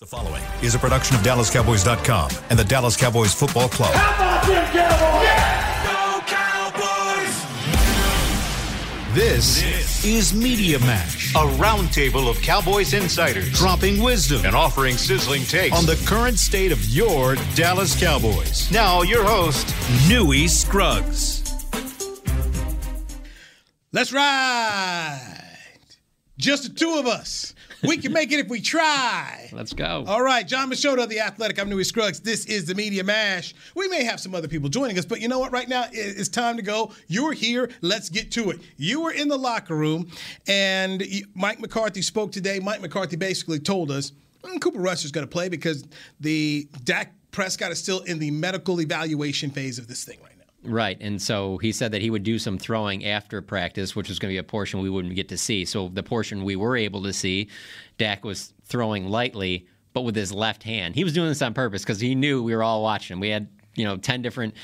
The following is a production of DallasCowboys.com and the Dallas Cowboys Football Club. How about them Cowboys? This, is Media Mash, a roundtable of Cowboys insiders dropping wisdom and offering sizzling takes on the current state of your Dallas Cowboys. Now, your host, Newy Scruggs. Let's ride. Just the two of us. We can make it if we try. Let's go. All right, John Machota, The Athletic. I'm Newy Scruggs. This is the Media Mash. We may have some other people joining us, but you know what? Right now, it's time to go. You're here. Let's get to it. You were in the locker room, and Mike McCarthy spoke today. Mike McCarthy basically told us mm, Cooper Rush is going to play because the Dak Prescott is still in the medical evaluation phase of this thing right And so he said that he would do some throwing after practice, which was going to be a portion we wouldn't get to see. So the portion we were able to see, Dak was throwing lightly, but with his left hand. He was doing this on purpose because he knew we were all watching. We had, you know, 10 different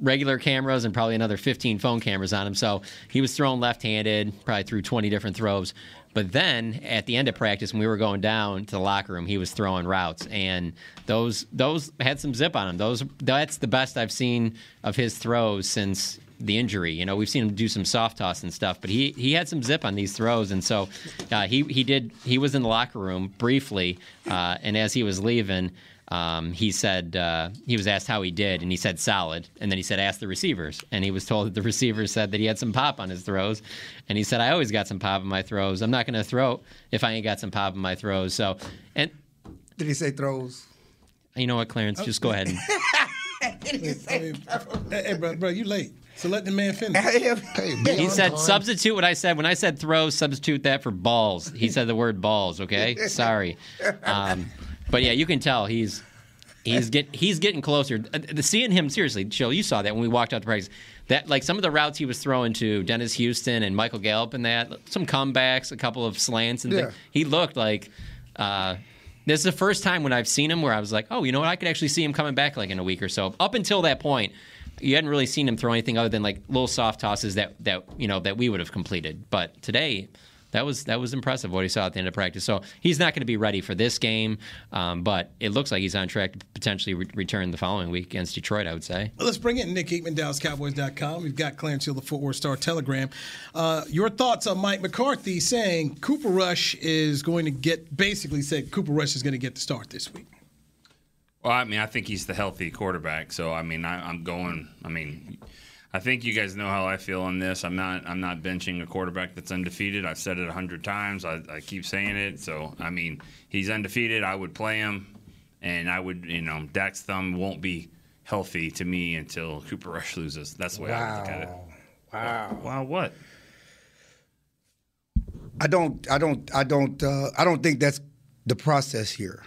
regular cameras and probably another 15 phone cameras on him. So he was throwing left handed, probably threw 20 different throws. But then at the end of practice, when we were going down to the locker room, he was throwing routes, and those those had some zip on them. Those that's the best I've seen of his throws since the injury. You know, we've seen him do some soft toss and stuff, but he he had some zip on these throws, and so uh, he he did. He was in the locker room briefly, uh, and as he was leaving. Um, he said uh, he was asked how he did, and he said solid. And then he said ask the receivers, and he was told that the receivers said that he had some pop on his throws, and he said I always got some pop in my throws. I'm not going to throw if I ain't got some pop in my throws. So, and did he say throws? You know what, Clarence? Just go ahead. And, hey, hey, bro, bro, you late. So let the man finish. Hey, he said, time. substitute what I said. When I said throws, substitute that for balls. He said the word balls, okay? Sorry. Um, but yeah, you can tell he's he's get he's getting closer. Uh, the seeing him seriously, Jill, you saw that when we walked out the practice. That like some of the routes he was throwing to Dennis Houston and Michael Gallup and that some comebacks, a couple of slants and yeah. he looked like. Uh, this is the first time when I've seen him where I was like, oh, you know what? I could actually see him coming back like in a week or so. Up until that point, you hadn't really seen him throw anything other than like little soft tosses that that you know that we would have completed. But today, that was that was impressive what he saw at the end of practice. So he's not going to be ready for this game, um, but it looks like he's on track to potentially re- return the following week against Detroit. I would say. Well, let's bring in Nick Eatman, DallasCowboys.com. We've got Clarence Hill, the Fort Worth Star Telegram. Uh, your thoughts on Mike McCarthy saying Cooper Rush is going to get basically said Cooper Rush is going to get the start this week. Well, I mean, I think he's the healthy quarterback. So I mean, I, I'm going. I mean I think you guys know how I feel on this. I'm not I'm not benching a quarterback that's undefeated. I've said it a hundred times. I, I, keep saying it. So I mean, he's undefeated. I would play him, and I would you know Dak's thumb won't be healthy to me until Cooper Rush loses. That's the way wow. I look at it. Wow. Wow. What? I don't. I don't. I don't. Uh, I don't think that's the process here.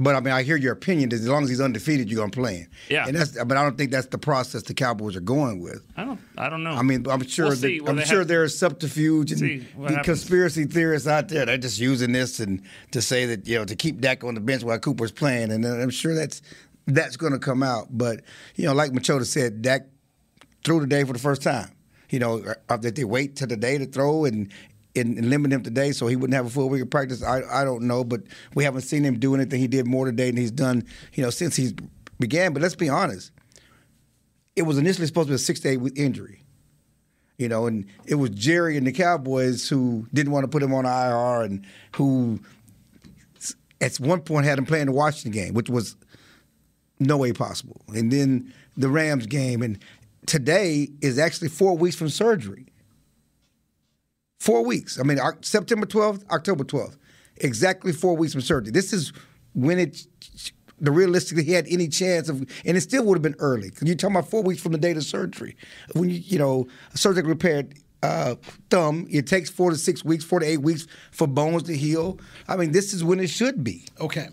But I mean, I hear your opinion. That as long as he's undefeated, you're gonna play him. Yeah. And that's. But I don't think that's the process the Cowboys are going with. I don't. I don't know. I mean, I'm sure. We'll that, I'm sure there's subterfuge and the conspiracy theorists out there. They're just using this and to say that you know to keep Dak on the bench while Cooper's playing, and I'm sure that's that's going to come out. But you know, like Machota said, Dak threw today for the first time. You know, uh, that they wait till the day to throw and and, and limit him today so he wouldn't have a full week of practice? I, I don't know, but we haven't seen him do anything. He did more today than he's done, you know, since he's began. But let's be honest, it was initially supposed to be a six to eight week injury. You know, and it was Jerry and the Cowboys who didn't want to put him on IR and who at one point had him playing the Washington game, which was no way possible. And then the Rams game. And today is actually four weeks from surgery. Four weeks. I mean, September 12th, October 12th. Exactly four weeks from surgery. This is when it the realistically he had any chance of, and it still would have been early. Because you're talking about four weeks from the date of surgery. When you, you know, a surgically repaired uh, thumb, it takes four to six weeks, four to eight weeks for bones to heal. I mean, this is when it should be. Okay.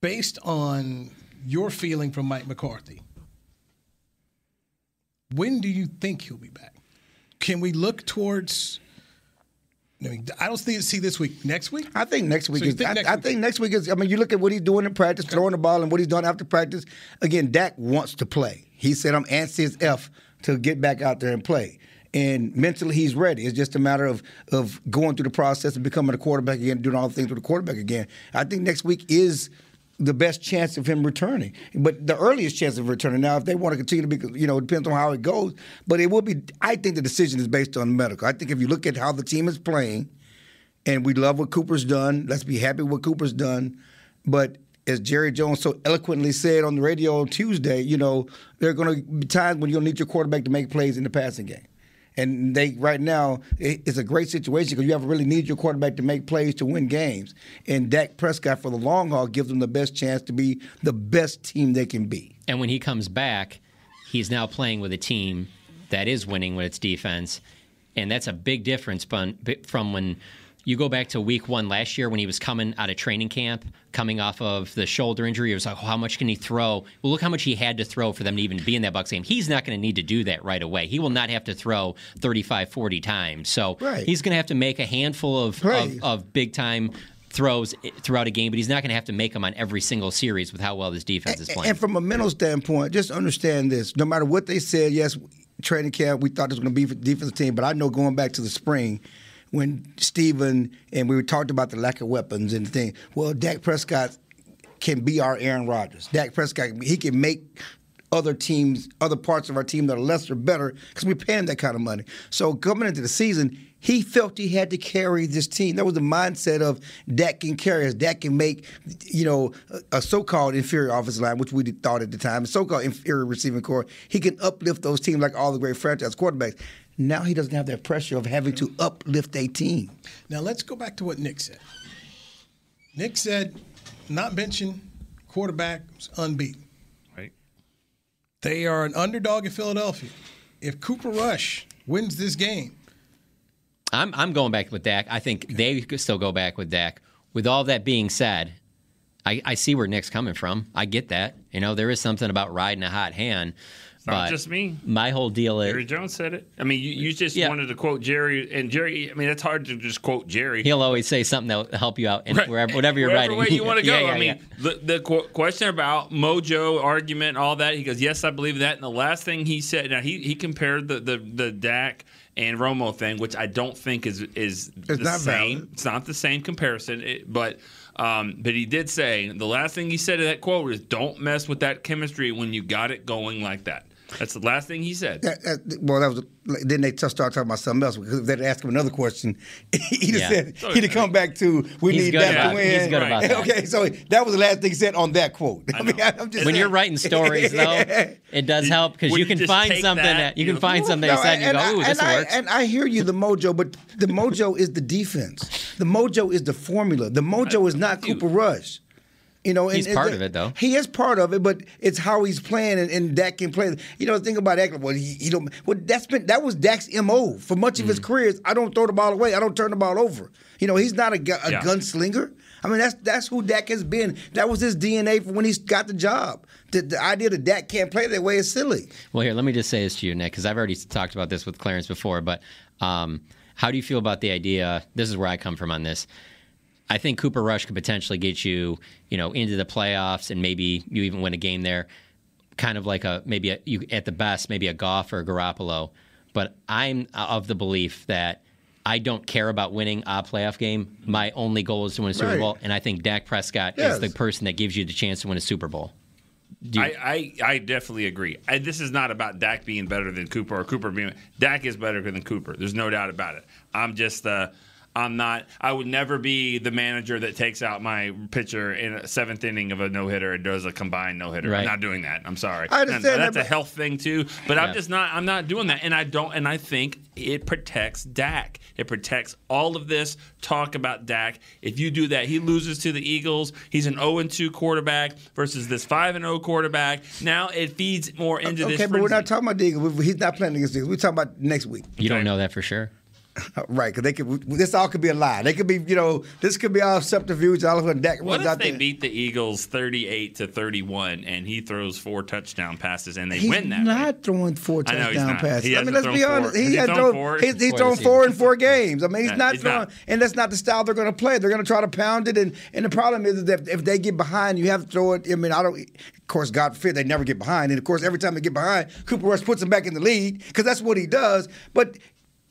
Based on your feeling from Mike McCarthy, when do you think he'll be back? Can we look towards? I mean, I don't see, see this week. Next week? I think next week so is. Think I, next I, week? think next week is. I mean, you look at what he's doing in practice, okay. throwing the ball, and what he's done after practice. Again, Dak wants to play. He said, "I'm antsy as f to get back out there and play." and mentally he's ready. It's just a matter of of going through the process and becoming a quarterback again, doing all the things with the quarterback again. I think next week is the best chance of him returning, but the earliest chance of returning. Now, if they want to continue to be, you know, it depends on how it goes. But it will be. I think the decision is based on medical. I think if you look at how the team is playing, and we love what Cooper's done. Let's be happy with what Cooper's done. But as Jerry Jones so eloquently said on the radio on Tuesday, you know, there are going to be times when you'll need your quarterback to make plays in the passing game. And they right now it's a great situation because you have really need your quarterback to make plays to win games. And Dak Prescott for the long haul gives them the best chance to be the best team they can be. And when he comes back, he's now playing with a team that is winning with its defense, and that's a big difference from when you go back to week one last year when he was coming out of training camp, coming off of the shoulder injury. It was like, oh, how much can he throw? Well, look how much he had to throw for them to even be in that Bucs game. He's not going to need to do that right away. He will not have to throw 35, 40 times. So right. he's going to have to make a handful of, right. of, of big time throws eh, throughout a game, but he's not going to have to make them on every single series with how well this defense is playing. And from a mental standpoint, just understand this: no matter what they said, yes, training camp, we thought it was going to be a defensive team, but I know going back to the spring when Stephen and we talked about the lack of weapons and the thing. Well, Dak Prescott can be our Aaron Rodgers. Dak Prescott, he can make other teams, other parts of our team that are lesser better because we're paying that kind of money. So coming into the season, he felt he had to carry this team. That was the mindset of Dak can carry us. Dak can make, you know, a, so-called inferior offensive line, which we thought at the time, a so-called inferior receiving core. He can uplift those teams like all the great franchise quarterbacks. Now he doesn't have that pressure of having to uplift a team. Now let's go back to what Nick said. Nick said, not benching quarterbacks unbeaten. Right. They are an underdog in Philadelphia. If Cooper Rush wins this game, I'm I'm going back with Dak. I think they could still go back with Dak. With all that being said, I, I see where Nick's coming from. I get that. You know, there is something about riding a hot hand. It's not just me. My whole deal is Jerry Jones said it. I mean, you, you just yeah. wanted to quote Jerry, and Jerry. I mean, it's hard to just quote Jerry. He'll always say something that'll help you out, in right. wherever, whatever you're Wherever writing. way you want to go. yeah, yeah, I mean, the, the qu- question about Mojo argument, all that. He goes, "Yes, I believe that." And the last thing he said, now he he compared the the the Dak and Romo thing, which I don't think is is it's the same. Valid. It's not the same comparison, it, but. Um, but he did say the last thing he said in that quote was, "Don't mess with that chemistry when you got it going like that." That's the last thing he said. well, that was then they just started talking about something else because they'd ask him another question. he just yeah. said he'd come back to we He's need that to win. He's good about that. Okay, so that was the last thing he said on that quote. I, I mean, I'm just when saying. you're writing stories though, it does help because you, can find something that, that you, can find something no, that said and you go, ooh, this I, works. And I hear you, the mojo, but the mojo is the defense. The mojo is the formula. The mojo is not Cooper Rush. You know, he's and, part and, of it though. He is part of it, but it's how he's playing, and, and Dak can play. You know, the thing about Ekeler, well, he, he don't. Well, that's been that was Dak's mo for much of mm. his career. I don't throw the ball away. I don't turn the ball over. You know, he's not a, a yeah. gunslinger. I mean, that's that's who Dak has been. That was his DNA for when he got the job. The, the idea that Dak can't play that way is silly. Well, here, let me just say this to you, Nick, because I've already talked about this with Clarence before. But um, how do you feel about the idea? This is where I come from on this I think Cooper Rush could potentially get you, you know, into the playoffs and maybe you even win a game there. Kind of like a maybe a, you at the best maybe a Goff or a Garoppolo. But I'm of the belief that I don't care about winning a playoff game. My only goal is to win a Super right. Bowl, and I think Dak Prescott yes. is the person that gives you the chance to win a Super Bowl. You, I, I, I, definitely agree. I, this is not about Dak being better than Cooper or Cooper being. Dak is better than Cooper. There's no doubt about it. I'm just. Uh, I'm not. I would never be the manager that takes out my pitcher in a seventh inning of a no hitter and does a combined no hitter. Right. I'm not doing that. I'm sorry. I understand and that's that, a health thing too. But yeah. I'm just not. I'm not doing that. And I don't. And I think it protects Dak. It protects all of this talk about Dak. If you do that, he loses to the Eagles. He's an 0 2 quarterback versus this 5 0 quarterback. Now it feeds more into okay, this. Okay, but we're not talking about the Eagles. He's not playing against the Eagles. We're talking about next week. You okay. don't know that for sure. right, because they could. This all could be a lie. They could be, you know, this could be all subterfuge. All of a Dak what if they there. beat the Eagles thirty-eight to thirty-one, and he throws four touchdown passes, and they he's win that? Not way? throwing four touchdown passes. He I mean, let's be honest. He, he has thrown, four. He's, he's thrown four in four games. I mean, he's yeah, not he's throwing, not. and that's not the style they're going to play. They're going to try to pound it, and and the problem is that if they get behind, you have to throw it. I mean, I don't. Of course, God forbid they never get behind, and of course, every time they get behind, Cooper Rush puts them back in the lead because that's what he does. But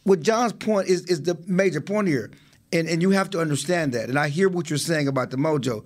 what John's point is is the major point here, and and you have to understand that. And I hear what you're saying about the mojo.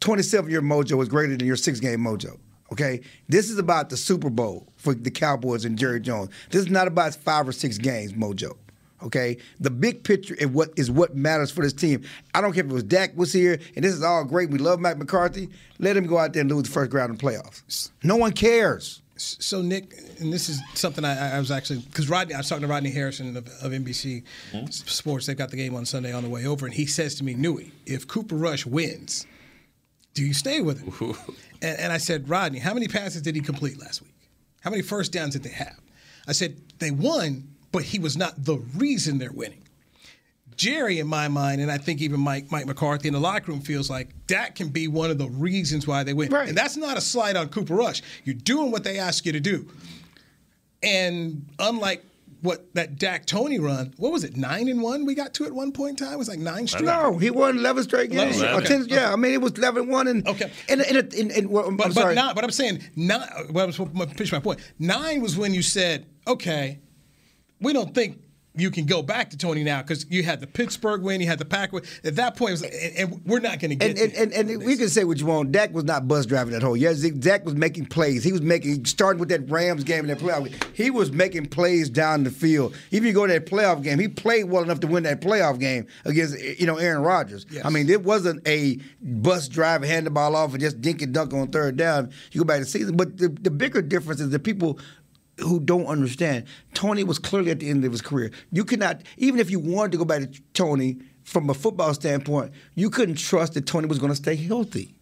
27 year mojo is greater than your six game mojo. Okay, this is about the Super Bowl for the Cowboys and Jerry Jones. This is not about five or six games mojo. Okay, the big picture is what is what matters for this team. I don't care if it was Dak was here, and this is all great. We love Mike McCarthy. Let him go out there and lose the first round in the playoffs. No one cares. So Nick, and this is something I, I was actually because Rodney, I was talking to Rodney Harrison of, of NBC mm-hmm. Sports. They've got the game on Sunday on the way over, and he says to me, "Newy, if Cooper Rush wins, do you stay with him?" and, and I said, Rodney, how many passes did he complete last week? How many first downs did they have? I said they won, but he was not the reason they're winning. Jerry, in my mind, and I think even Mike Mike McCarthy in the locker room feels like that can be one of the reasons why they win. Right. And that's not a slight on Cooper Rush. You're doing what they ask you to do. And unlike what that Dak Tony run, what was it, nine and one we got to at one point in time? It was like nine straight. No, he won 11 straight games. 11. Okay. Yeah, I mean, it was 11 1. And, okay. And, and, and, and, and well, but, I'm sorry. But, not, but I'm saying, not. well, I was pitch my point. Nine was when you said, okay, we don't think you can go back to Tony now because you had the Pittsburgh win, you had the Pack win. At that point, was, and, and, we're not going to get. And, and, and, and we can say what you want. Dak was not bus driving that whole. Yes, Dak was making plays. He was making starting with that Rams game in that playoff. He was making plays down the field. Even you go to that playoff game, he played well enough to win that playoff game against you know Aaron Rodgers. Yes. I mean, it wasn't a bus drive, hand the ball off, and just dink and dunk on third down. You go back to season, but the, the bigger difference is that people who don't understand. Tony was clearly at the end of his career. You cannot, even if you wanted to go back to Tony from a football standpoint, you couldn't trust that Tony was going to stay healthy.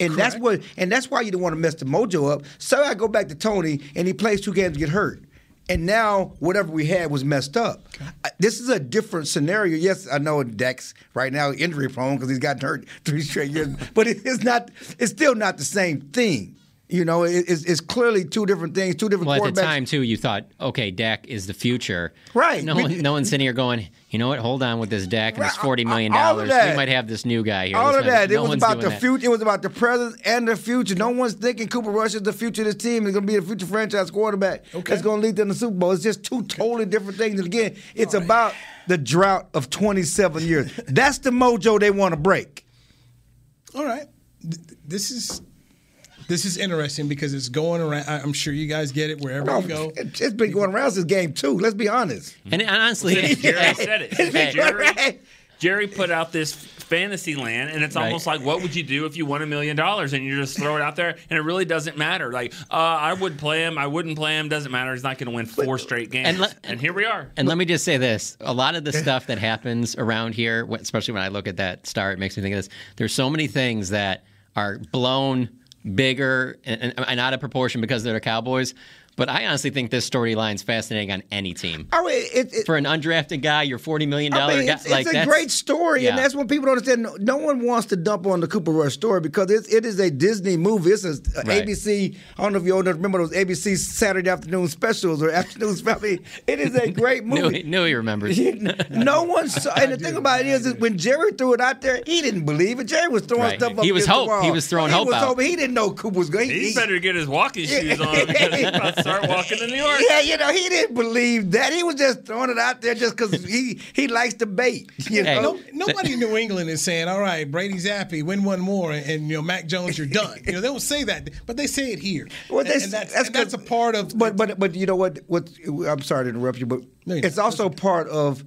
And Correct. that's what, and that's why you don't want to mess the mojo up. So I go back to Tony, and he plays two games, get hurt, and now whatever we had was messed up. Okay. This is a different scenario. Yes, I know Dak's right now injury prone because he's gotten hurt three straight years, but it's not. It's still not the same thing. You know, it's, it's clearly two different things, two different. Well, at the time too, you thought, okay, Dak is the future, right? No, one, no one's sitting here going, you know what? Hold on with this Dak and this forty million dollars. We might have this new guy here. All this of that. No it was about the future. It was about the present and the future. No one's thinking Cooper Rush is the future of this team. He's going to be a future franchise quarterback. Okay. That's going to lead them to the Super Bowl. It's just two totally different things. And again, it's right. about the drought of twenty-seven years. That's the mojo they want to break. All right. This is this is interesting because it's going around. I'm sure you guys get it wherever no, you go. It's been going around since game two. Let's be honest. And honestly, Jerry said it. Jerry, Jerry put out this fantasy land, and it's right. almost like, what would you do if you won a million dollars and you just throw it out there, and it really doesn't matter. Like, uh, I would play him, I wouldn't play him, doesn't matter. He's not going to win four straight games. And, le- and, here we are. And let me just say this: a lot of the stuff that happens around here, especially when I look at that star, it makes me think of this. There's so many things that are blown bigger and, and, out of proportion because they're the Cowboys. But I honestly think this storyline's fascinating on any team. Oh, it, it, For an undrafted guy, you're forty million dollar I mean, guy. It's, like, it's a great story, yeah. and that's what people don't understand. No, no, one wants to dump on the Cooper Rush story because it's, it is a Disney movie. It's a, a right. ABC. I don't know if you all remember those ABC Saturday afternoon specials or afternoon specials. It is a great movie. knew, he remembers. no one saw. And the thing about it is, is, when Jerry threw it out there, he didn't believe it. Jerry was throwing right. stuff up. He was hope. He was throwing he hope was out. Hope. He didn't know Cooper was going. He, he better get his walking shoes on because he's about to start walking in New York. Yeah, you know, he didn't believe that. He was just throwing it out there just because he he likes the bait. You know? No, nobody in New England is saying, "All right, Brady's happy, win one more, and, and, you know, Mac Jones, you're done." You know, they don't say that, but they say it here. Well, that's, and that's, that's, and that's a part of. But but but you know what? What I'm sorry to interrupt you, but no, it's also part of.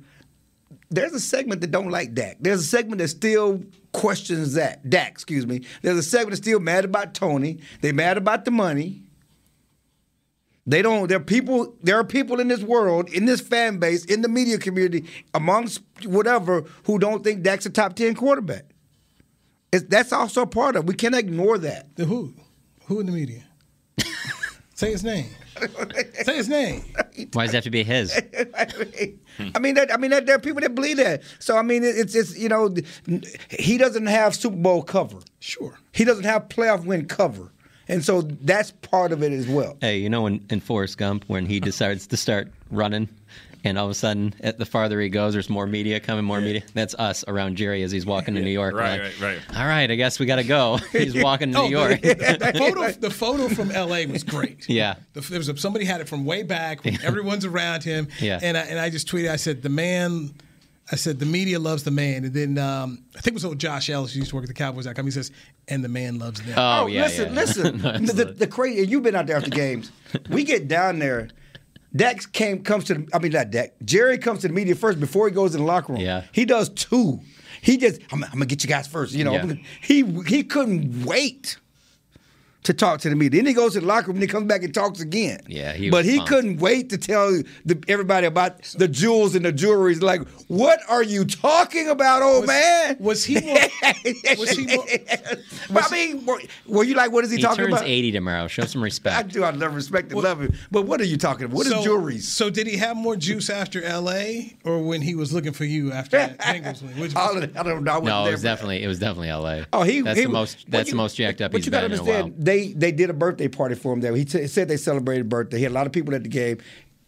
There's a segment that don't like Dak. There's a segment that still questions that Dak. Excuse me. There's a segment that's still mad about Tony. They mad about the money. They don't. There are people. There are people in this world, in this fan base, in the media community, amongst whatever, who don't think Dak's a top ten quarterback. It's, that's also part of. it. We can't ignore that. The who? Who in the media? Say his name. Say his name. Why does it have to be his? I mean, that, I mean, that, there are people that believe that. So I mean, it's it's you know, he doesn't have Super Bowl cover. Sure. He doesn't have playoff win cover. And so that's part of it as well. Hey, you know, in, in Forrest Gump, when he decides to start running, and all of a sudden, at the farther he goes, there's more media coming, more yeah. media. That's us around Jerry as he's walking to New York. Right, like, right, right. All right, I guess we got to go. He's walking to oh, New York. the, photo, the photo from L.A. was great. Yeah, the, there was a, somebody had it from way back when everyone's around him. Yeah, and I, and I just tweeted, I said, the man. I said the media loves the man, and then um, I think it was old Josh Ellis who used to work at the Cowboys' Cowboys.com. He says, and the man loves them. Oh, oh yeah, listen, yeah. listen. the, the, the crazy. You've been out there after games. We get down there Dax came comes to the, I mean not Dak. Jerry comes to the media first before he goes in the locker room. Yeah. He does two. He just I'm, I'm gonna get you guys first. You know, yeah. he he couldn't wait to talk to the media. Then he goes to the locker room and he comes back and talks again. Yeah, he but he pumped. couldn't wait to tell the, everybody about the jewels and the jewelry. He's like, what are you talking about, old was, man? Was he? More, was he? More, was I mean, were, were, you like, what is he, he talking turns about? 80 tomorrow. Show some respect. I do. I love respect and well, love him. But what are you talking about? What so, is jewelry? So did he have more juice after L.A. or when he was looking for you after that Bengals win? Which, I don't know. no, it was definitely it was definitely L.A. Oh, he that's he, the most that's you, the most jacked up he's been in a while. They they did a birthday party for him there. He t- said they celebrated birthday. He had a lot of people at the game.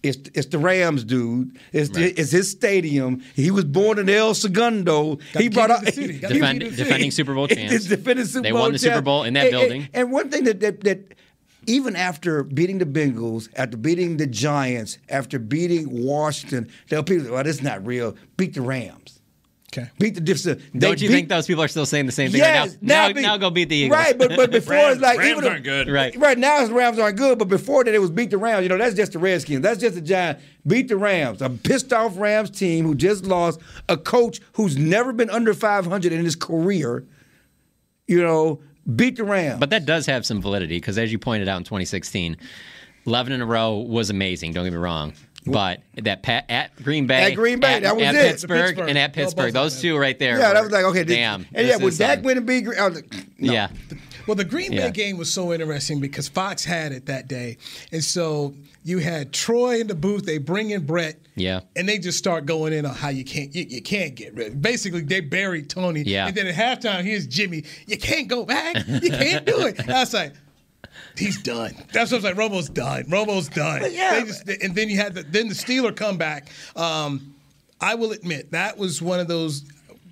It's it's the Rams, dude. It's right. it's his stadium. He was born in El Segundo. Got he brought up Defend, defending Super Bowl champs. defending Super they Bowl won the Super Bowl in that and, building. And, and, one thing that, that that even after beating the Bengals, after beating the Giants, after beating Washington, there are people. Well, this is not real. Beat the Rams. Okay. Beat the difference. Don't you beat, think those people are still saying the same thing yes, right now? Now, now, now, go beat the Eagles. Right, but but before Rams, it's like Rams even aren't good. Right. Right now, the Rams aren't good, but before that, it was beat the Rams. You know, that's just the Redskins. That's just the Giant. Beat the Rams. A pissed off Rams team who just lost a coach who's never been under 500 in his career. You know, beat the Rams. But that does have some validity because, as you pointed out in 2016, 11 in a row was amazing. Don't get me wrong. But that pat, at Green Bay, at Green Bay, at, that was at it. Pittsburgh, Pittsburgh. and at Pittsburgh, those two right there. Yeah, were, that was like okay, damn. This, and yeah, when Dak went and beat, I was like, no. yeah. Well, the Green Yeah. Bay game was so interesting because Fox had it that day, and so you had Troy in the booth. They bring in Brett, Yeah. and they just start going in on how you can't you, you can't get rid. Basically, they buried Tony, Yeah. and then at halftime, here's Jimmy. You can't go back. You can't do it. And I was like. He's done. That's what I was like. Romo's done. Romo's done. Yeah. They just, and then you had the, then the Steeler comeback. Um, I will admit that was one of those.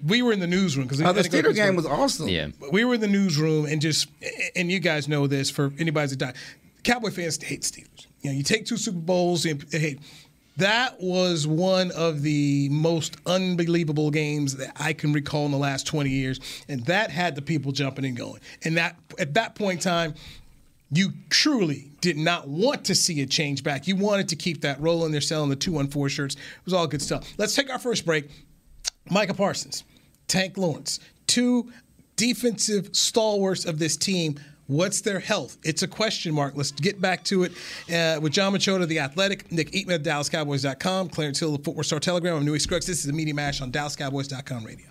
We were in the newsroom because Oh, the Steeler game was awesome. Yeah. we were in the newsroom and just and you guys know this for anybody that died. Cowboy fans hate Steelers. You know, you take two Super Bowls and they hate. That was one of the most unbelievable games that I can recall in the last 20 years, and that had the people jumping and going. And that at that point in time, you truly did not want to see a change back. You wanted to keep that rolling. They're selling the 214 shirts. It was all good stuff. Let's take our first break. Micah Parsons, Tank Lawrence, two defensive stalwarts of this team. What's their health? It's a question mark. Let's get back to it uh, with John Machota, The Athletic, Nick Eatman of DallasCowboys.com, Clarence Hill, the Fort Worth Star Telegram. I'm Newy Scruggs. This is the Media Mash on DallasCowboys.com radio.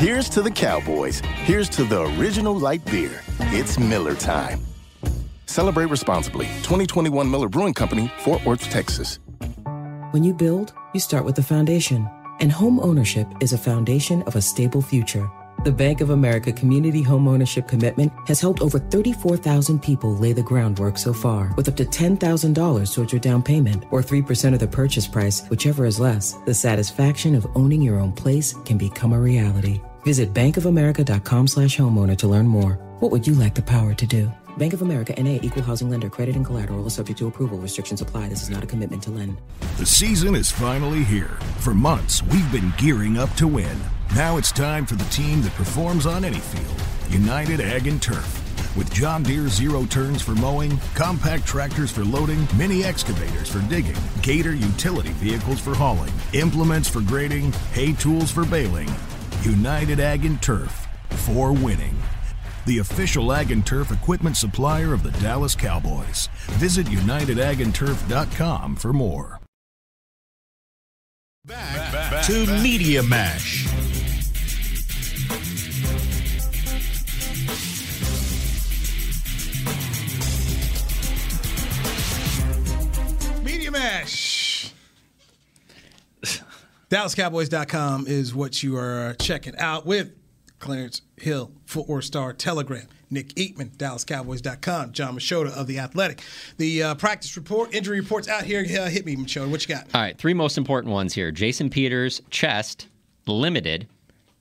Here's to the Cowboys. Here's to the original light beer. It's Miller Time. Celebrate responsibly. 2021 Miller Brewing Company, Fort Worth, Texas. When you build, you start with the foundation. And home ownership is a foundation of a stable future. The Bank of America Community Home Ownership Commitment has helped over 34,000 people lay the groundwork so far, with up to $10,000 towards your down payment or 3% of the purchase price, whichever is less. The satisfaction of owning your own place can become a reality. Visit bankofamerica.com slash homeowner to learn more. What would you like the power to do? Bank of America NA equal housing lender credit and collateral is subject to approval. Restrictions apply. This is not a commitment to lend. The season is finally here. For months, we've been gearing up to win. Now it's time for the team that performs on any field. United Ag and Turf. With John Deere zero turns for mowing, compact tractors for loading, mini excavators for digging, Gator utility vehicles for hauling, implements for grading, hay tools for baling. United Ag and Turf for winning. The official Ag and Turf equipment supplier of the Dallas Cowboys. Visit UnitedAgAndTurf.com for more. Back, back, back to back. Media Mash. DallasCowboys.com is what you are checking out with Clarence Hill, Four Star Telegram, Nick Eatman, DallasCowboys.com, John Machota of The Athletic. The uh, practice report, injury reports out here. Uh, hit me, Machota. What you got? All right, three most important ones here. Jason Peters, chest, limited.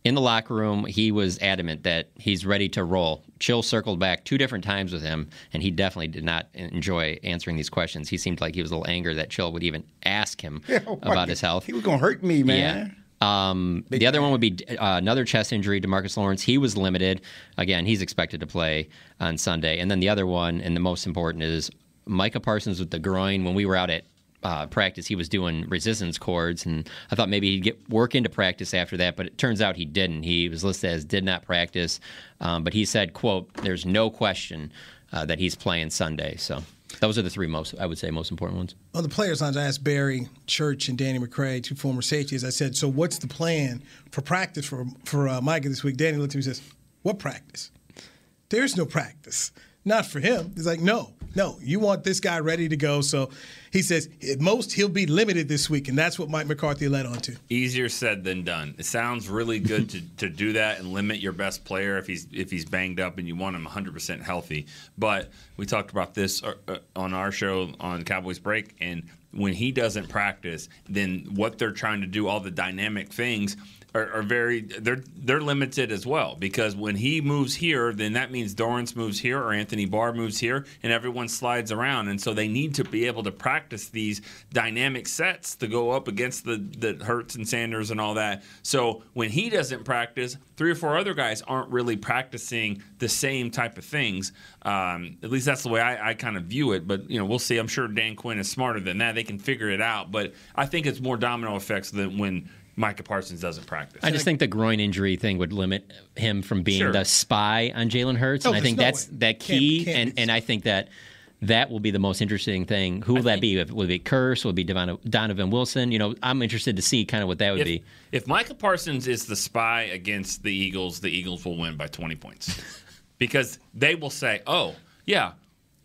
In the locker room, he was adamant that he's ready to roll. Chill circled back two different times with him, and he definitely did not enjoy answering these questions. He seemed like he was a little angry that Chill would even ask him yeah, about his health. He was going to hurt me, man. Yeah. Um, the other one would be uh, another chest injury, to Marcus Lawrence. He was limited. Again, he's expected to play on Sunday. And then the other one, and the most important, is Micah Parsons with the groin. When we were out at uh, practice, he was doing resistance cords, and I thought maybe he'd get work into practice after that, but it turns out he didn't. He was listed as did not practice, um, but he said, "quote There's no question uh, that he's playing Sunday." So those are the three most, I would say, most important ones. On the players' lines, I asked Barry Church and Danny McCray, two former safeties. I said, "So what's the plan for practice for for uh, Micah this week?" Danny looked at me and says, "What practice? There's no practice." Not for him. He's like, no, no, you want this guy ready to go. So he says, at most, he'll be limited this week. And that's what Mike McCarthy led on to. Easier said than done. It sounds really good to, to do that and limit your best player if he's if he's banged up and you want him 100% healthy. But we talked about this uh, uh, on our show on Cowboys Break. And when he doesn't practice, then what they're trying to do, all the dynamic things – are, are, very they're they're limited as well because when he moves here, then that means Dorance moves here or Anthony Barr moves here, and everyone slides around, and so they need to be able to practice these dynamic sets to go up against the the Hurts and Sanders and all that. So when he doesn't practice, three or four other guys aren't really practicing the same type of things. Um, at least that's the way I, I kind of view it. But you know, we'll see. I'm sure Dan Quinn is smarter than that. They can figure it out. But I think it's more domino effects than when Micah Parsons doesn't practice. I just think the groin injury thing would limit him from being sure. the spy on Jalen Hurts, oh, and I think no that's way. that key. Can't, can't. And and I think that that will be the most interesting thing. Who will I that be? Will it be Kearse? Will it be Donovan Wilson? You know, I'm interested to see kind of what that would if, be. If Micah Parsons is the spy against the Eagles, the Eagles will win by 20 points because they will say, "Oh, yeah,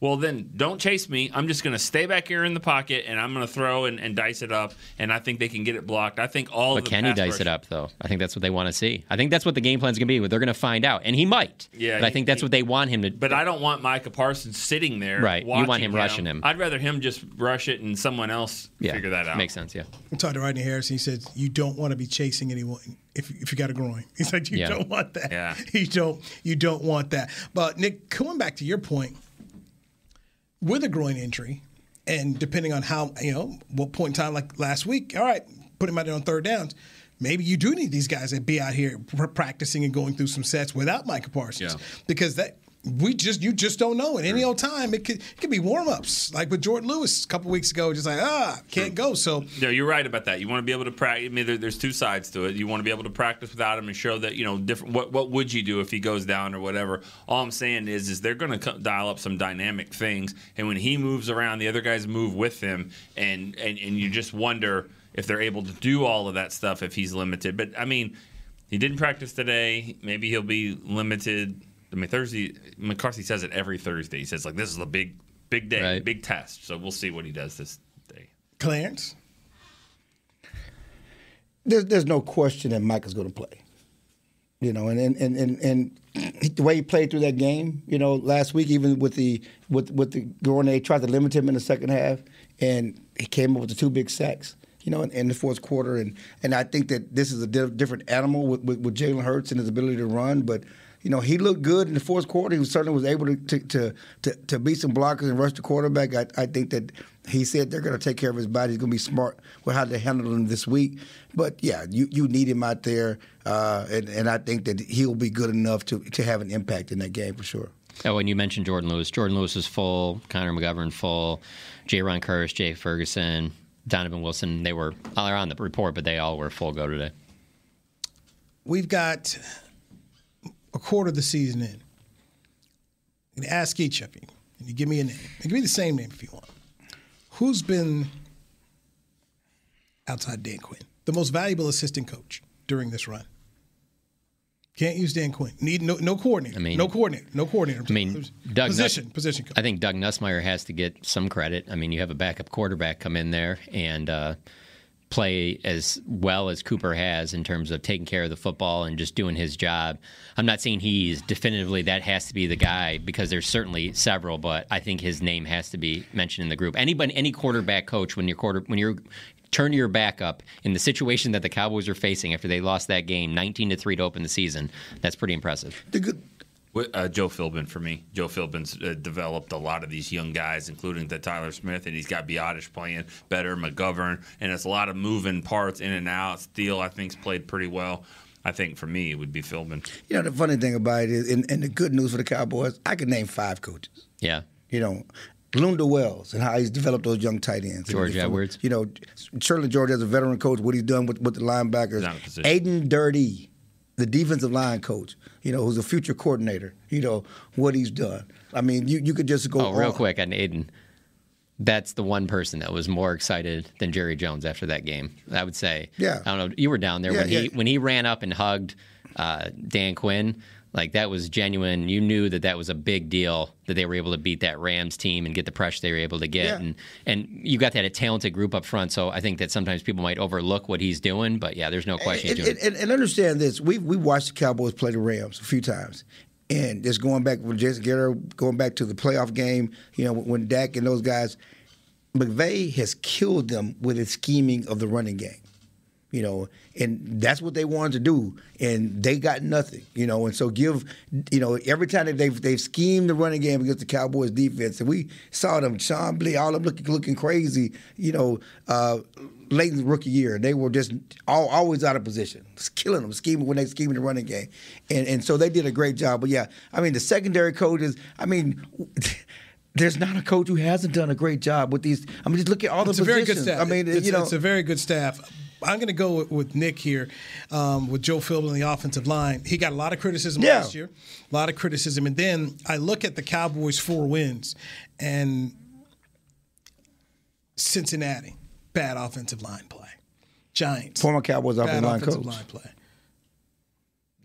well, then don't chase me. I'm just going to stay back here in the pocket and I'm going to throw and, and, dice it up. And I think they can get it blocked. I think all. Of them. But can he dice it up though? I think that's what they want to see. I think that's what the game plan is going to be. They're going to find out, and he might. Yeah. But I think that's he, what they want him to. But I don't want Micah Parsons sitting there. Right. You want him, him, rushing him. I'd rather him just rush it and someone else yeah, figure that out. Makes sense. Yeah. I talked to Rodney Harrison. He said you don't want to be chasing anyone if, if you got a groin. He's like you yeah. don't want that. Yeah. You don't you don't want that. But Nick, coming back to your point with a groin injury, and depending on how you know what point in time, like last week, all right, put him out there on third downs. Maybe you do need these guys to be out here practicing and going through some sets without Micah Parsons, yeah. because that we just you just don't know. At any old time, it could it could be warm ups like with Jourdan Lewis a couple weeks ago. Just like ah, can't go. So yeah, you're right about that. You want to be able to practice. I mean, there, there's two sides to it. You want to be able to practice without him and show that you know different. What what would you do if he goes down or whatever? All I'm saying is is they're going to dial up some dynamic things, and when he moves around, the other guys move with him, and and and you just wonder if they're able to do all of that stuff if he's limited. But I mean, he didn't practice today. Maybe he'll be limited I mean, Thursday, McCarthy says it every Thursday. He says, like, this is a big, big day, right. big test. So we'll see what he does this day. Clarence? There's, there's no question that Mike is going to play. You know, and, and, and, and, the way he played through that game, you know, last week, even with the with with the Gournay, tried to limit him in the second half, and he came up with the two big sacks. you know, in, in, the fourth quarter. And and I think that this is a di- different animal with, with, with Jalen Hurts and his ability to run. But you know, he looked good in the fourth quarter. He certainly was able to to to, to, to beat some blockers and rush the quarterback. I, I think that he said they're going to take care of his body. He's going to be smart with how to handle him this week. But yeah, you, you need him out there, uh, and, and I think that he'll be good enough to, to have an impact in that game for sure. Oh, and you mentioned Jourdan Lewis, Jourdan Lewis is full, Connor McGovern full, Jayron Kearse, Jake Ferguson, Donovan Wilson. They were all on the report, but they all were full go today. We've got a quarter of the season in. And ask each of you, and you give me a name. And give me the same name if you want. Who's been outside Dan Quinn, the most valuable assistant coach during this run? Can't use Dan Quinn. Need no, no coordinator. I mean, no coordinator. No coordinator. I mean, Doug position Nuss, position. Coach. I think Doug Nussmeier has to get some credit. I mean, you have a backup quarterback come in there and uh, play as well as Cooper has in terms of taking care of the football and just doing his job. I'm not saying he's definitively that has to be the guy because there's certainly several, but I think his name has to be mentioned in the group. Anybody, any quarterback coach, when you're quarter, when you're turn your back up in the situation that the Cowboys are facing after they lost that game 19 to 3 to open the season. That's pretty impressive. The good uh, Joe Philbin for me. Joe Philbin's uh, developed a lot of these young guys, including the Tyler Smith, and he's got Biadasz playing better, McGovern, and it's a lot of moving parts in and out. Steele, I think, think's played pretty well. I think for me, it would be Philbin. You know, the funny thing about it is, and, and the good news for the Cowboys, I could name five coaches. Yeah. You know, Lunda Wells and how he's developed those young tight ends. George Edwards. You know, certainly George as a veteran coach, what he's done with, with the linebackers. Aden Durde, the defensive line coach, you know, who's a future coordinator, you know, what he's done. I mean, you, you could just go. Oh, real quick on Aden. That's the one person that was more excited than Jerry Jones after that game. I would say. Yeah. I don't know. You were down there yeah, when he when he ran up and hugged uh, Dan Quinn. Like that was genuine. You knew that that was a big deal that they were able to beat that Rams team and get the pressure they were able to get. Yeah. And and you got that a talented group up front. So I think that sometimes people might overlook what he's doing. But yeah, there's no question. And, and, and, and understand this: we we watched the Cowboys play the Rams a few times, and just going back with Jason Garrett, going back to the playoff game, you know, when Dak and those guys, McVay has killed them with his scheming of the running game you know, and that's what they wanted to do, and they got nothing, you know. And so give, you know, every time that they've they've schemed the running game against the Cowboys defense, and we saw them, Sean Lee, all of them looking looking crazy, you know, uh, late in the rookie year, they were just all, always out of position, just killing them, scheming when they scheming the running game, and and so they did a great job. But yeah, I mean, the secondary coaches, I mean. there's not a coach who hasn't done a great job with these. I mean, just look at all the it's positions. A very good staff. I mean, it's, you know, it's a very good staff. I'm going to go with, with, Nick here, um, with Joe Philbin in the offensive line. He got a lot of criticism yeah. last year, a lot of criticism, and then I look at the Cowboys' four wins and Cincinnati, bad offensive line play. Giants, former Cowboys offensive line offensive coach. line play.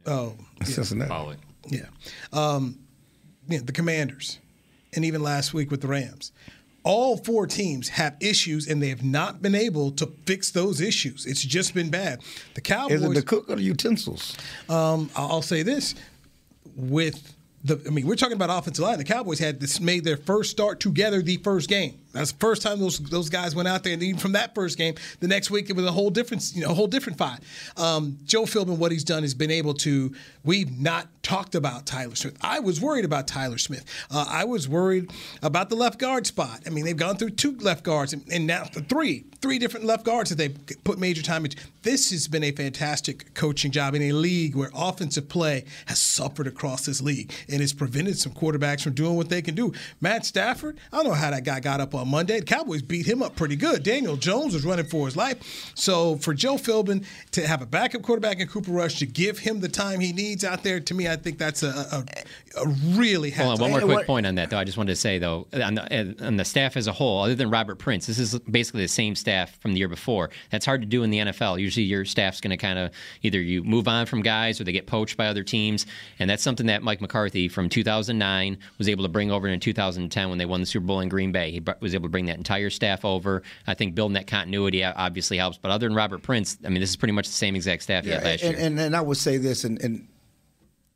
Oh, yeah. Cincinnati. Yeah. Um, yeah, the Commanders, and even last week with the Rams all four teams have issues and they have not been able to fix those issues. It's just been bad. The Cowboys. Is it the cook or the utensils? Um, I'll say this: with the, I mean, we're talking about offensive line. The Cowboys had this made their first start together the first game. That's the first time those those guys went out there, and even from that first game, the next week it was a whole different, you know, a whole different fight. Um, Joe Philbin, what he's done has been able to. We've not talked about Tyler Smith. I was worried about Tyler Smith. Uh, I was worried about the left guard spot. I mean, they've gone through two left guards and, and now three, three different left guards that they put major time into. This has been a fantastic coaching job in a league where offensive play has suffered across this league and has prevented some quarterbacks from doing what they can do. Matt Stafford, I don't know how that guy got up Monday. The Cowboys beat him up pretty good. Daniel Jones was running for his life. So for Joe Philbin to have a backup quarterback in Cooper Rush to give him the time he needs out there, to me, I think that's a, a, a really. Hold on, one more quick point on that, though. I just wanted to say, though, on the, on the staff as a whole, other than Robert Prince, this is basically the same staff from the year before. That's hard to do in the NFL. Usually, your staff's going to kind of either you move on from guys or they get poached by other teams, and that's something that Mike McCarthy from 2009 was able to bring over in 2010 when they won the Super Bowl in Green Bay. He was able to bring that entire staff over. I think building that continuity obviously helps. But other than Robert Prince, I mean, this is pretty much the same exact staff yeah, he had last and, year. And, and I would say this, and, and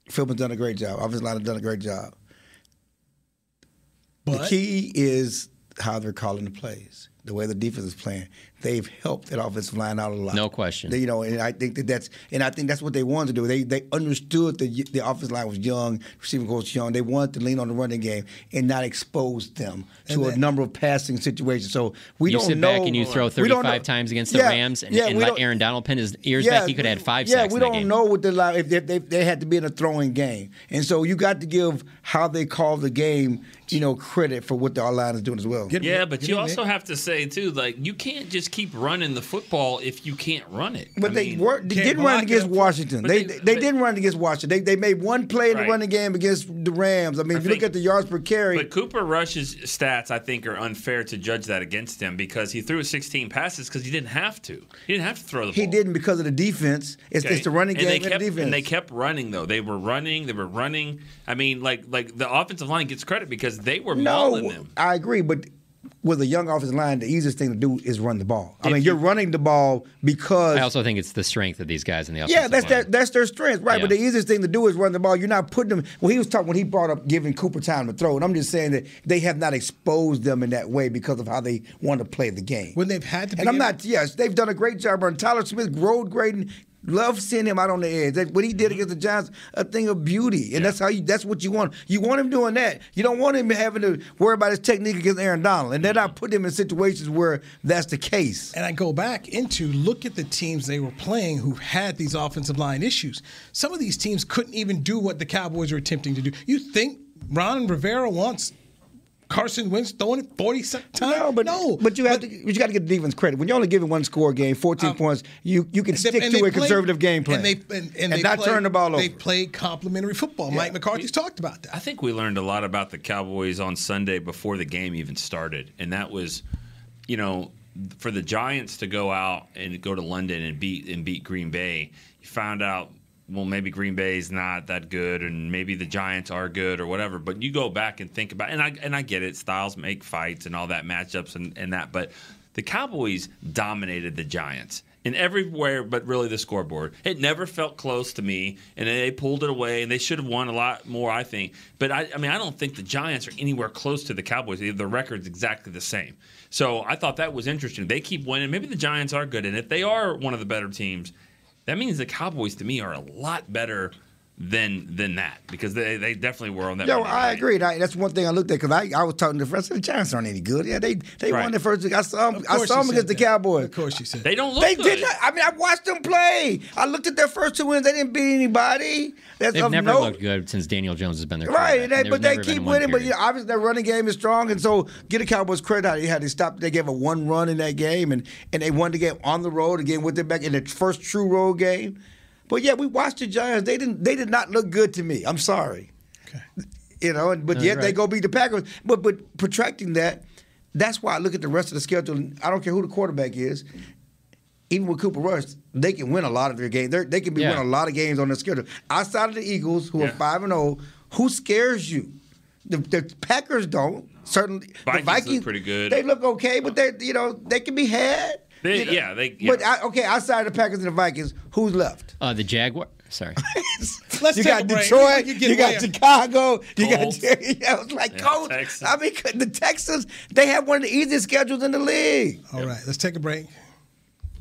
Philbin's done a great job. Offensive line has done a great job. But the key is how they're calling the plays. The way the defense is playing, they've helped that offensive line out a lot. No question. They, you know, and I think that that's and I think that's what they wanted to do. They they understood that the offensive line was young, receiving coach was young. They wanted to lean on the running game and not expose them to then, a number of passing situations. So we you don't sit know. back and you throw 35 times against the yeah, Rams and, yeah, and let Aaron Donald pin his ears yeah, back. He could have had five yeah, sacks. we don't know what the line if they, they, they had to be in a throwing game, and so you got to give how they call the game you know, credit for what the line is doing as well. Get yeah, but you also have to say too, like you can't just keep running the football if you can't run it. But I they, were, they didn't run against Washington. They, they, they didn't run against Washington. They, they made one play in right. the running game against the Rams. I mean, I if you look at the yards per carry. But Cooper Rush's stats, I think, are unfair to judge that against him because he threw 16 passes because he didn't have to. He didn't have to throw the ball. He didn't because of the defense. It's, okay. it's the running and game kept, and the defense. And they kept running though. They were running. They were running. I mean, like like the offensive line gets credit because they were no, mauling them. I agree, but with a young offensive line, the easiest thing to do is run the ball. I if mean, you're running the ball because I also think it's the strength of these guys in the offense. Yeah, that's line. their that's their strength, right? Yeah. But the easiest thing to do is run the ball. You're not putting them. Well, he was talking when he brought up giving Cooper time to throw, and I'm just saying that they have not exposed them in that way because of how they want to play the game. When they've had to, and I'm not. Yes, they've done a great job. on Tyler Smith, road grading, Love seeing him out on the edge. That, what he did mm-hmm. against the Giants, a thing of beauty, and yeah. that's how you. That's what you want. You want him doing that. You don't want him having to worry about his technique against Aaron Donald, and then I mm-hmm. put him in situations where that's the case. And I go back into look at the teams they were playing who had these offensive line issues. Some of these teams couldn't even do what the Cowboys were attempting to do. You think Ron Rivera wants Carson Wentz throwing it 40 times? No, but, no. but you have but, to you got to give the defense credit. When you're only giving one score game, 14 um, points, you you can stick to a conservative game plan. And, they, and, and, and not played, turn the ball over. They played complementary football. Yeah. Mike McCarthy's we, talked about that. I think we learned a lot about the Cowboys on Sunday before the game even started. And that was, you know, for the Giants to go out and go to London and beat and beat Green Bay, you found out well, maybe Green Bay's not that good, and maybe the Giants are good, or whatever. But you go back and think about, and I and I get it. Styles make fights and all that matchups and, and that, but the Cowboys dominated the Giants in everywhere but really the scoreboard. It never felt close to me, and they pulled it away, and they should have won a lot more, I think. But I, I mean, I don't think the Giants are anywhere close to the Cowboys. The record's exactly the same. So I thought that was interesting. They keep winning. Maybe the Giants are good, and if they are one of the better teams, that means the Cowboys to me are a lot better than than that because they, they definitely were on that. Yo, I agree. that's one thing I looked at because I, I was talking to the friends. The Giants aren't any good. Yeah, they they right. won the first. I saw them, I saw them against the Cowboys. Of course, you said they don't look. They good. did not. I mean, I watched them play. I looked at their first two wins. They didn't beat anybody. That's They've never looked good since Daniel Jones has been there. Right, they, but they keep winning. But you know, obviously their running game is strong, and so get the Cowboys credit. How they had to stop. They gave a one run in that game, and and they won the game on the road again with their back in the first true road game. But yeah, we watched the Giants. They didn't. They did not look good to me. I'm sorry. Okay. You know, but yet right. they go beat the Packers. But but protracting that, that's why I look at the rest of the schedule. I don't care who the quarterback is. Even with Cooper Rush, they can win a lot of their games. They're, they can be yeah. winning a lot of games on their schedule. Outside of the Eagles, who yeah. are five and zero, oh, who scares you? The, the Packers don't. Certainly, Vikings the Vikings look pretty good. They look okay, but they you know they can be had. They, you know? Yeah, they. Yeah. But I, okay, outside of the Packers and the Vikings, who's left? Uh, the Jaguar. Sorry. Let's you got Detroit. You, you got Chicago. You got yeah, it was like yeah, Colts. Texas. I mean, the Texans. They have one of the easiest schedules in the league. All right, let's take a break.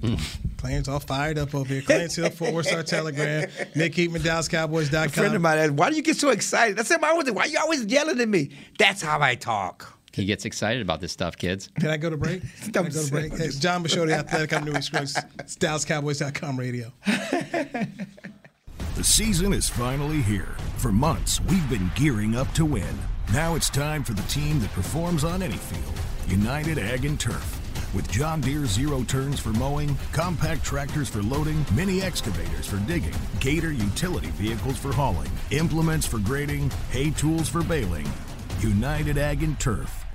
Clarence all fired up over here. Clarence Hill, Fort Worth Star Telegram. Nick Eatman, DallasCowboys.com. A friend of mine asked, why do you get so excited? That's what I said, why are you always yelling at me? That's how I talk. He gets excited about this stuff, kids. Can I go to break? Can I go to break? Hey, it's John Machota, Athletic. I'm Newy Scruggs. It's DallasCowboys.com radio. the season is finally here. For months, we've been gearing up to win. Now it's time for the team that performs on any field United Ag and Turf. With John Deere zero turns for mowing, compact tractors for loading, mini excavators for digging, Gator utility vehicles for hauling, implements for grading, hay tools for baling. United Ag and Turf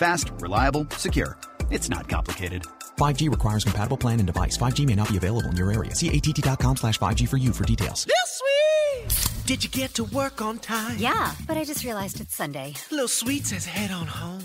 Fast, reliable, secure. It's not complicated. 5G requires compatible plan and device. 5G may not be available in your area. See att.com slash 5G for you for details. This sweet! Did you get to work on time? Yeah, but I just realized it's Sunday. Little Sweet says head on home.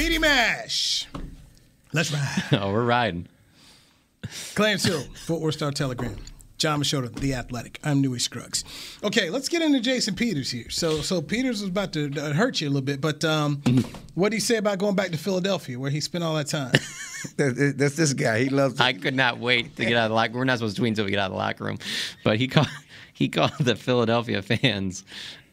Media Mash. Let's ride. oh, we're riding. Clarence Hill, Fort Worth Star Telegram. John Machota, The Athletic. I'm Newy Scruggs. Okay, let's get into Jason Peters here. So, so Peters was about to uh, hurt you a little bit, but um, what did he say about going back to Philadelphia, where he spent all that time? that's, that's this guy. He loves. I could not wait to get out of the locker. Room. We're not supposed to tweet until we get out of the locker room, but he called he called the Philadelphia fans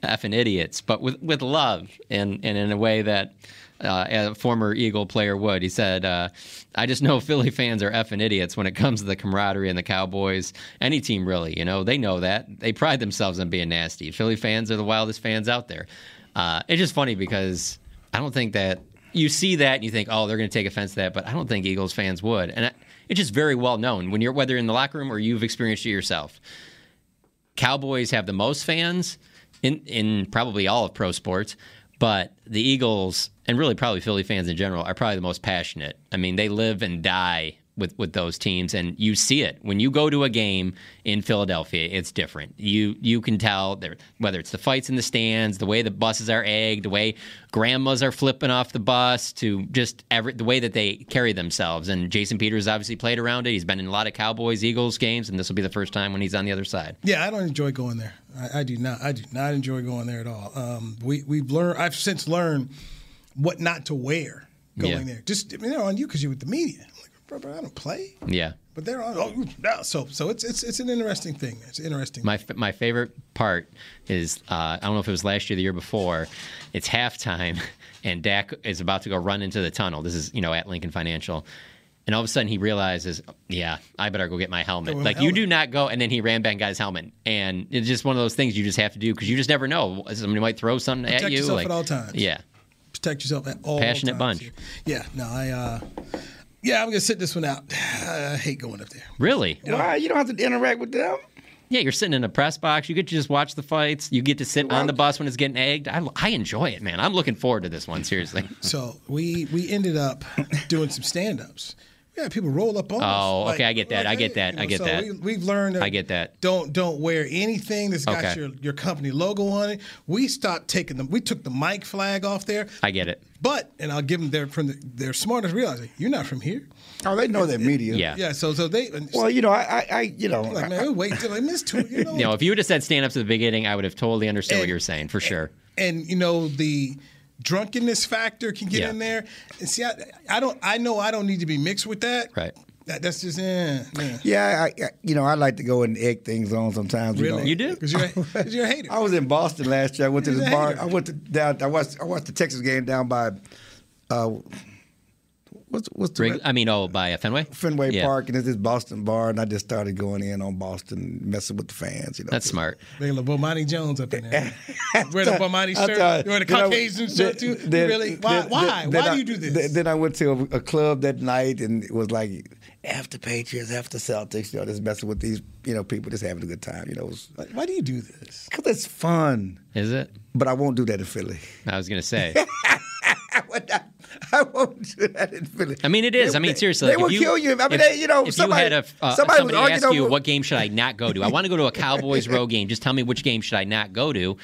effing idiots, but with with love and and in a way that uh, a former Eagle player would. He said, uh, "I just know Philly fans are effing idiots when it comes to the camaraderie and the Cowboys. Any team, really. You know, they know that. They pride themselves on being nasty. Philly fans are the wildest fans out there. Uh, it's just funny because I don't think that you see that and you think, oh, they're going to take offense to that, but I don't think Eagles fans would. And it's just very well known when you're whether in the locker room or you've experienced it yourself. Cowboys have the most fans in in probably all of pro sports, but the Eagles and really probably Philly fans in general are probably the most passionate. I mean, they live and die with with those teams, and you see it when you go to a game in Philadelphia. It's different. You you can tell whether it's the fights in the stands, the way the buses are egged, the way grandmas are flipping off the bus, to just every the way that they carry themselves. And Jason Peters obviously played around it. He's been in a lot of Cowboys Eagles games, and this will be the first time when he's on the other side. Yeah, I don't enjoy going there. I, I do not. I do not enjoy going there at all. Um, we we've learned. I've since learned what not to wear going yeah. there. Just I mean, they're on you because you're with the media. Bro, bro, I don't play. Yeah. But they're on. Oh, no. So so it's it's it's an interesting thing. It's interesting. My my favorite part is uh, I don't know if it was last year, the year before. It's halftime, and Dak is about to go run into the tunnel. This is you know at Lincoln Financial. And all of a sudden he realizes, yeah, I better go get my helmet. Go like, my you do not go. And then he ran back and got his helmet. And it's just one of those things you just have to do because you just never know. Somebody might throw something Protect at you. Yourself like, at all times. Yeah protect yourself at all passionate times. bunch. Yeah, no, I. Uh, yeah, I'm gonna sit this one out. I hate going up there. Really? You Why? You don't have to interact with them. Yeah, you're sitting in a press box. You get to just watch the fights. You get to sit on the bus when it's getting egged. I, I enjoy it, man. I'm looking forward to this one. Seriously. so we we ended up doing some stand-ups. Yeah, people roll up on oh, us. Oh, like, okay, I get that. Like, I get that. You know, I get so that. We, have learned. That I get that. Don't don't wear anything that's got okay. your your company logo on it. We stopped taking them. We took the mic flag off there. I get it. But and I'll give them their from the, their smartest realizing you're not from here. Oh, they know that media. Yeah. Yeah. So so they. Well, you know, I, I, you know, like man, wait till I miss two. You know, you know, if you would have said stand up to the beginning, I would have totally understood and, what you're saying for sure. And, and you know the drunkenness factor can get yeah. in there. And see, I, I don't. I know I don't need to be mixed with that. Right. That, that's just eh, yeah. Yeah, I, I, you know, I like to go and egg things on sometimes. Really, you, know. you do? Because you're, cause you're a hater. I was in Boston last year. I went to this bar. I went to down. I watched. I watched the Texas game down by. Uh, what's what's the? Rig, I mean, oh, by uh, Fenway. Fenway yeah. Park, and there's this Boston bar, and I just started going in on Boston, messing with the fans. You know, that's smart. Bring a Bomani Jones up in there. Wear the Bomani shirt. You wear the Caucasian shirt too. Then, really? Why? Then, why? Then, why do you do this? Then I went to a, a club that night, and it was like after Patriots, after Celtics, you know, just messing with these, you know, people just having a good time. You know, was, why do you do this? Because it's fun. Is it? But I won't do that in Philly. I was gonna say. I won't do that in Philly. I mean, it is. I mean, seriously, they like will you, kill you. I mean, if, they, you know, if somebody, you had a uh, somebody, somebody asked over, you what game should I not go to, I want to go to a Cowboys road game. Just tell me which game should I not go to.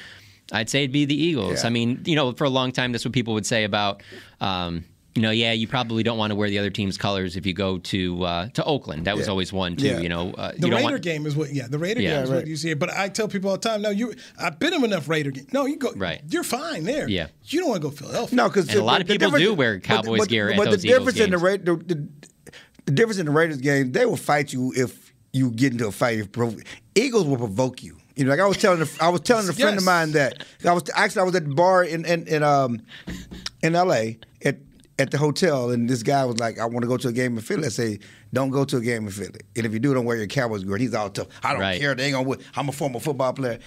I'd say it'd be the Eagles. Yeah. I mean, you know, for a long time, that's what people would say about. Um, you know, yeah, you probably don't want to wear the other team's colors if you go to uh, to Oakland. That was Yeah. always one too. Yeah. You know, uh, The you Raider want, game is what, yeah, the Raider Yeah, game is what you see. But I tell people all the time, no, you, I've been in enough Raider games. No, you go, Right. You're fine there. Yeah. You don't want to go Philadelphia. No, because a lot of people do wear Cowboys gear at but those the Eagles difference in the, games. Ra- the, the the difference in the Raiders game, they will fight you if you get into a fight. If provo- Eagles will provoke you. You know, like I was telling, a, I was telling a friend Yes. of mine that I was actually I was at the bar in in, in um in L.A. at at the hotel, and this guy was like, "I want to go to a game in Philly." I say, "Don't go to a game in Philly, and if you do, don't wear your Cowboys gear." He's all tough. I don't Right. care. They ain't gonna. win. I'm a former football player,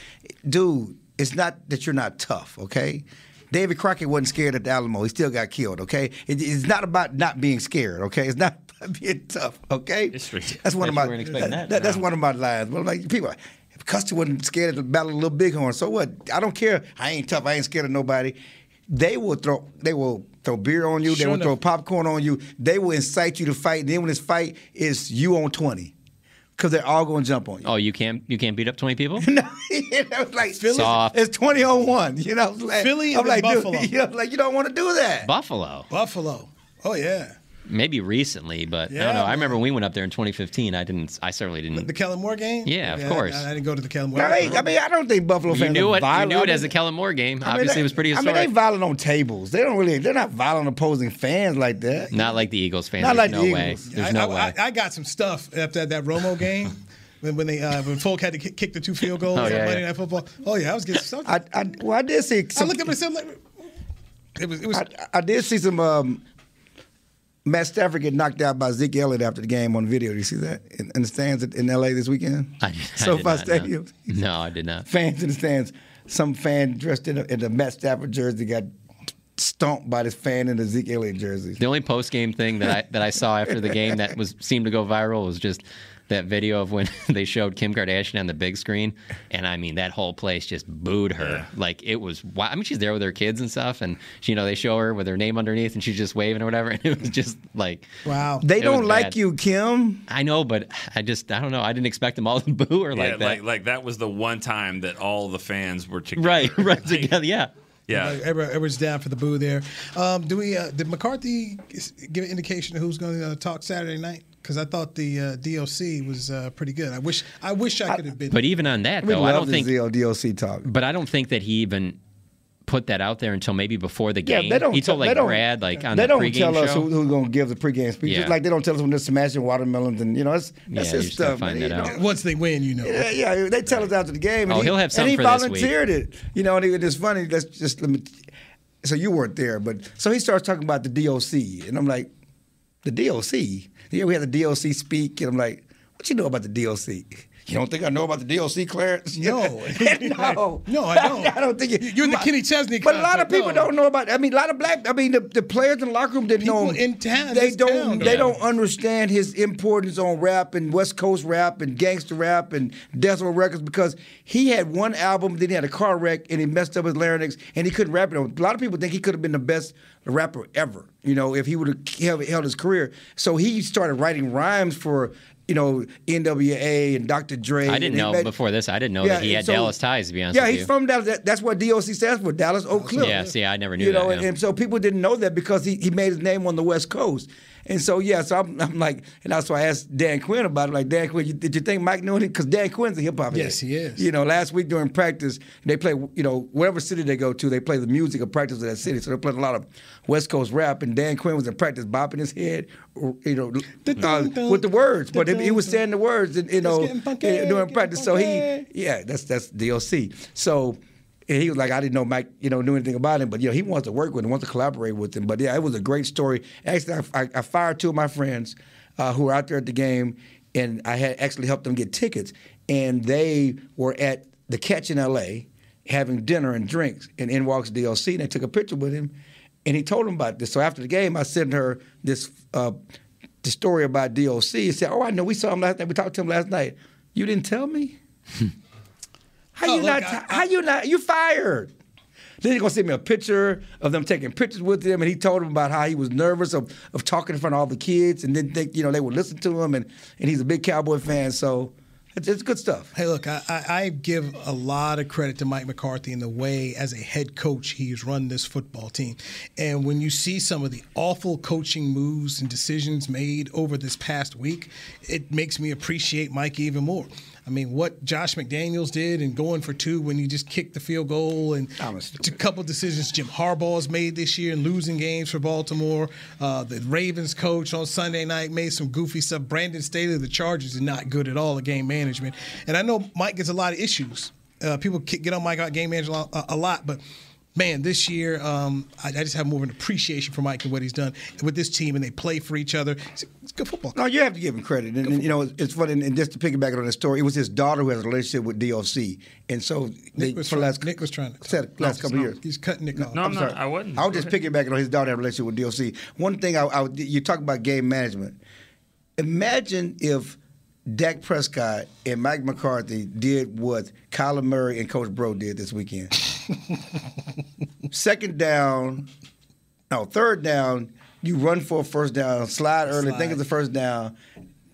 dude. It's not that you're not tough, okay? David Crockett wasn't scared at the Alamo. He still got killed, okay? It, it's not about not being scared, okay? It's not about being tough, okay? That's one of my that. that- that's one of my lines. But like people, if Custer wasn't scared of the Battle of Little Bighorn, so what? I don't care. I ain't tough. I ain't scared of nobody. They will throw. They will throw beer on you. they Sure will throw popcorn on you. They will incite you to fight. then when it's fight, it's you on twenty, because they're all going to jump on you. Oh, you can't you can't beat up twenty people. you know, it's like Soft. It's twenty on one. You know, like, Philly I'm and like, dude, Buffalo. you know, like you don't want to do that. Buffalo. Buffalo. Oh, yeah. Maybe recently, but I Yeah, don't know. I remember when we went up there in 2015. I didn't. I certainly didn't. The Kellen Moore game? Yeah, of I- course. I, I didn't go to the Kellen Moore I game. mean, I mean, I don't think Buffalo you fans knew are it. You violent. knew it as mean- a Kellen Moore game. I mean, Obviously, they- it was pretty I mean, they violent on tables. They don't really. They're not violent opposing fans like that. Not like the Eagles fans. Not There's like no the way. Eagles. There's I, no I, way. I, I got some stuff after that Romo game. When, when they uh, when Folk had to kick, kick the two field goals Oh, on yeah, Monday yeah. Night Football. Oh yeah, I was getting stuff. I, I well, I did see. Some, I Some, looked at myself like it was. It was. I, I did see some. Um, Matt Stafford get knocked out by Zeke Elliott after the game on video. Did you see that in, in the stands in L.A. this weekend? I, I SoFi not, no. Stadium. No, I did not. Fans in the stands. Some fan dressed in a, in a Matt Stafford jersey got stomped by this fan in the Zeke Elliott jersey. The only post game thing that I that I saw after the game that was seemed to go viral was just that video of when they showed Kim Kardashian on the big screen, and I mean that whole place just booed her. Like it was. Wow. I mean, she's there with her kids and stuff, and you know they show her with her name underneath, and she's just waving or whatever, and it was just like Wow. They don't like bad. you, Kim. I know, but I just I don't know. I didn't expect them all to boo her yeah, like that. like like that was the one time that all the fans were together. right, right together. Yeah. Yeah. Like, everyone- everyone's down for the boo there. Um, do we? Uh, did McCarthy give an indication of who's going to uh, talk Saturday night? Because I thought the uh, DOC was uh, pretty good. I wish I wish I could have been. But even on that though, I don't think. this DOC talk. But I don't think that he even put that out there until maybe before the game. Yeah, game. they don't. he tell- told they like don't- Brad like on they the don't pregame tell us show. who, who's going to give the pregame speech. Yeah. Just like they don't tell us when they're smashing watermelons and you know that's that's Yeah, his just gotta stuff. find that out. know. Once they win, you know. Yeah, yeah, they tell us after the game. And Oh, he, he'll have something and he for this week. volunteered it. You know, and it, it's funny. Let's just let me. So you weren't there, but so he starts talking about the DOC, and I'm like, the DOC. Yeah, we had the DOC speak, and I'm like, what you know about the DOC? You don't think I know about the DOC Clarence? No. no, No, I don't. I don't think you, You're in the Kenny Chesney But a lot of people no. don't know about. I mean, a lot of black. I mean, the, the players in the locker room didn't People know. in town, They don't. town, they yeah. don't understand his importance on rap and West Coast rap and gangster rap and Death Row Records because he had one album, then he had a car wreck and he messed up his larynx and he couldn't rap it. on. A lot of people think he could have been the best rapper ever. You know, if he would have held his career. So he started writing rhymes for. You know, NWA and Dr. Dre. I didn't know made- before this. I didn't know that he had so- Dallas ties. To be honest yeah, he's you. from Dallas. That- That's what DOC stands for, Dallas Oak Cliff. Yeah, see, I never knew You know, that, and, and so people didn't know that because he, he made his name on the West Coast. And so yeah, so I'm, I'm like, and that's why I asked Dan Quinn about it. Like Dan Quinn, you, did you think Mike knew anything? Because Dan Quinn's a hip hop. Yes, head. he is. You know, last week during practice, they play. You know, whatever city they go to, they play the music of practice of that city. So they're playing a lot of West Coast rap. And Dan Quinn was in practice, bopping his head, you know, uh, with the words. But he was saying the words, and, you know, getting during practice. So he, yeah, that's that's DOC. So. And he was like, I didn't know Mike, you know, knew anything about him, but you know, he wants to work with him, wants to collaborate with him. But yeah, it was a great story. Actually, I, I, fired two of my friends uh, who were out there at the game, and I had actually helped them get tickets. And they were at the Catch in L.A. having dinner and drinks, and in walks DOC, and they took a picture with him, and he told them about this. So after the game, I sent her this uh, the story about DOC. He said, "Oh, I know. We saw him last night. We talked to him last night. You didn't tell me." How Oh, you look, not? I- how you not? You fired. Then he's gonna send me a picture of them taking pictures with him, and he told him about how he was nervous of, of talking in front of all the kids, and didn't think you know they would listen to him, and, and he's a big Cowboy fan. So, It's, it's good stuff. Hey, look, I, I, give a lot of credit to Mike McCarthy in the way, as a head coach, he's run this football team. And when you see some of the awful coaching moves and decisions made over this past week, it makes me appreciate Mike even more. I mean, what Josh McDaniels did and going for two when you just kicked the field goal, and a couple decisions Jim Harbaugh's made this year and losing games for Baltimore. Uh, the Ravens coach on Sunday night made some goofy stuff. Brandon Staley, the Chargers, is not good at all at game management. And I know Mike gets a lot of issues. Uh, people get on Mike about game management a, a lot, but man, this year um, I, I, just have more of an appreciation for Mike and what he's done with this team, and they play for each other. It's, it's good football. No, you have to give him credit, and, and you know it's funny. And just to piggyback on the story, it was his daughter who has a relationship with DOC, and so they, Nick was, for last, Nick was trying to said last couple no, years. He's cutting Nick off. No, I'm, I'm sorry. Not, I wasn't. I was just piggybacking on his daughter having a relationship with DOC. One thing I, I you talk about game management. Imagine if Dak Prescott and Mike McCarthy did what Kyler Murray and Coach Bro did this weekend. Second down, no, third down, you run for a first down, slide early, slide. think it's a first down.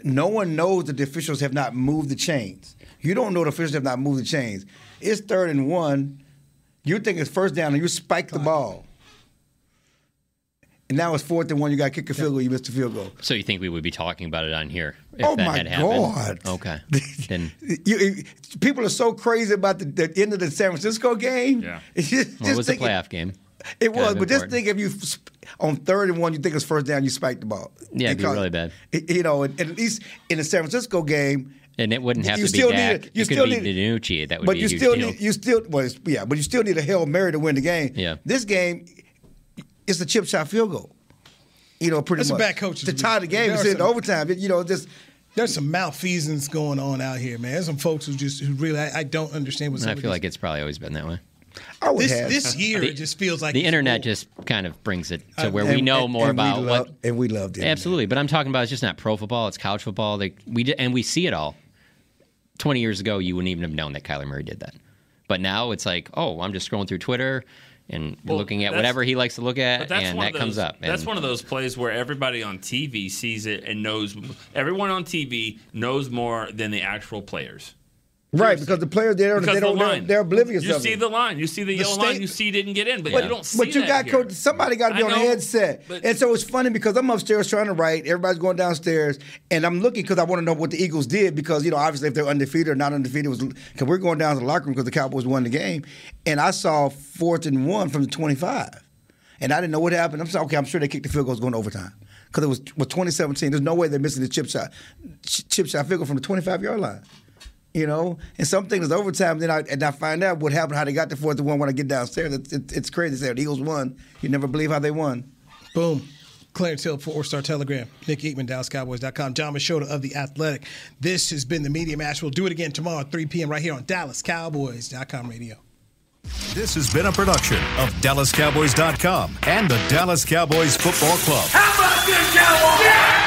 No one knows that the officials have not moved the chains. You don't know the officials have not moved the chains. It's third and one. You think it's first down and you spike the ball. And now it's fourth and one. You got to kick a field goal. You missed a field goal. So you think we would be talking about it on here if oh that my had? God. Okay. then you, people are so crazy about the, the, end of the San Francisco game. Yeah. Just, well, it was a playoff game. It was, but just think if you on third and one, you think it's first down, you spike the ball. Yeah, it'd be really bad. You know, and, at least in the San Francisco game. And it wouldn't have you to be Dak. Need, you it still could be need, DiNucci. That would but be you a huge still deal. Need, you still, well, yeah, but you still need a hail mary to win the game. Yeah. This game, it's a chip shot field goal you know, pretty That's much. bad coaches. To tie the game, it's in overtime. You know, just there's some malfeasance going on out here, man. There's some folks who just who really I, I don't understand what's. I feel like it's probably always been that way. this this year the, it just feels like the internet cool. just kind of brings it to where and, we know and, more and about love, what and we love it absolutely. But I'm talking about it's just not pro football; it's college football. They, we and we see it all. Twenty years ago, you wouldn't even have known that Kyler Murray did that, but now it's like, oh, I'm just scrolling through Twitter and well, looking at whatever he likes to look at, and that those, comes up. That's one of those plays where everybody on TV sees it and knows. Everyone on TV knows more than the actual players. Right, because the players they don't, they don't the they're, they're, oblivious. You see it. the line, you see the, the yellow state, line, you see didn't get in, but, but you don't see But you got coach. Somebody got to be on the headset, and so it's funny because I'm upstairs trying to write. Everybody's going downstairs, and I'm looking because I want to know what the Eagles did because you know obviously if they're undefeated or not undefeated was because we're going down to the locker room because the Cowboys won the game, and I saw fourth and one from the 25, and I didn't know what happened. I'm saying okay, I'm sure they kicked the field goals going overtime because it was was 2017. There's no way they're missing the chip shot, chip shot field goal from the 25 yard line you know. And some things overtime. Then I and I find out what happened, how they got the fourth and one when I get downstairs. It's, it, it's crazy. Say the Eagles won. You never believe how they won. Boom. Clarence Hill, Fort Worth Star Telegram. Nick Eatman, DallasCowboys.com. John Machota of The Athletic. This has been the Media Mash. We'll do it again tomorrow at 3 p.m. right here on DallasCowboys.com radio. This has been a production of DallasCowboys.com and the Dallas Cowboys Football Club. How about this?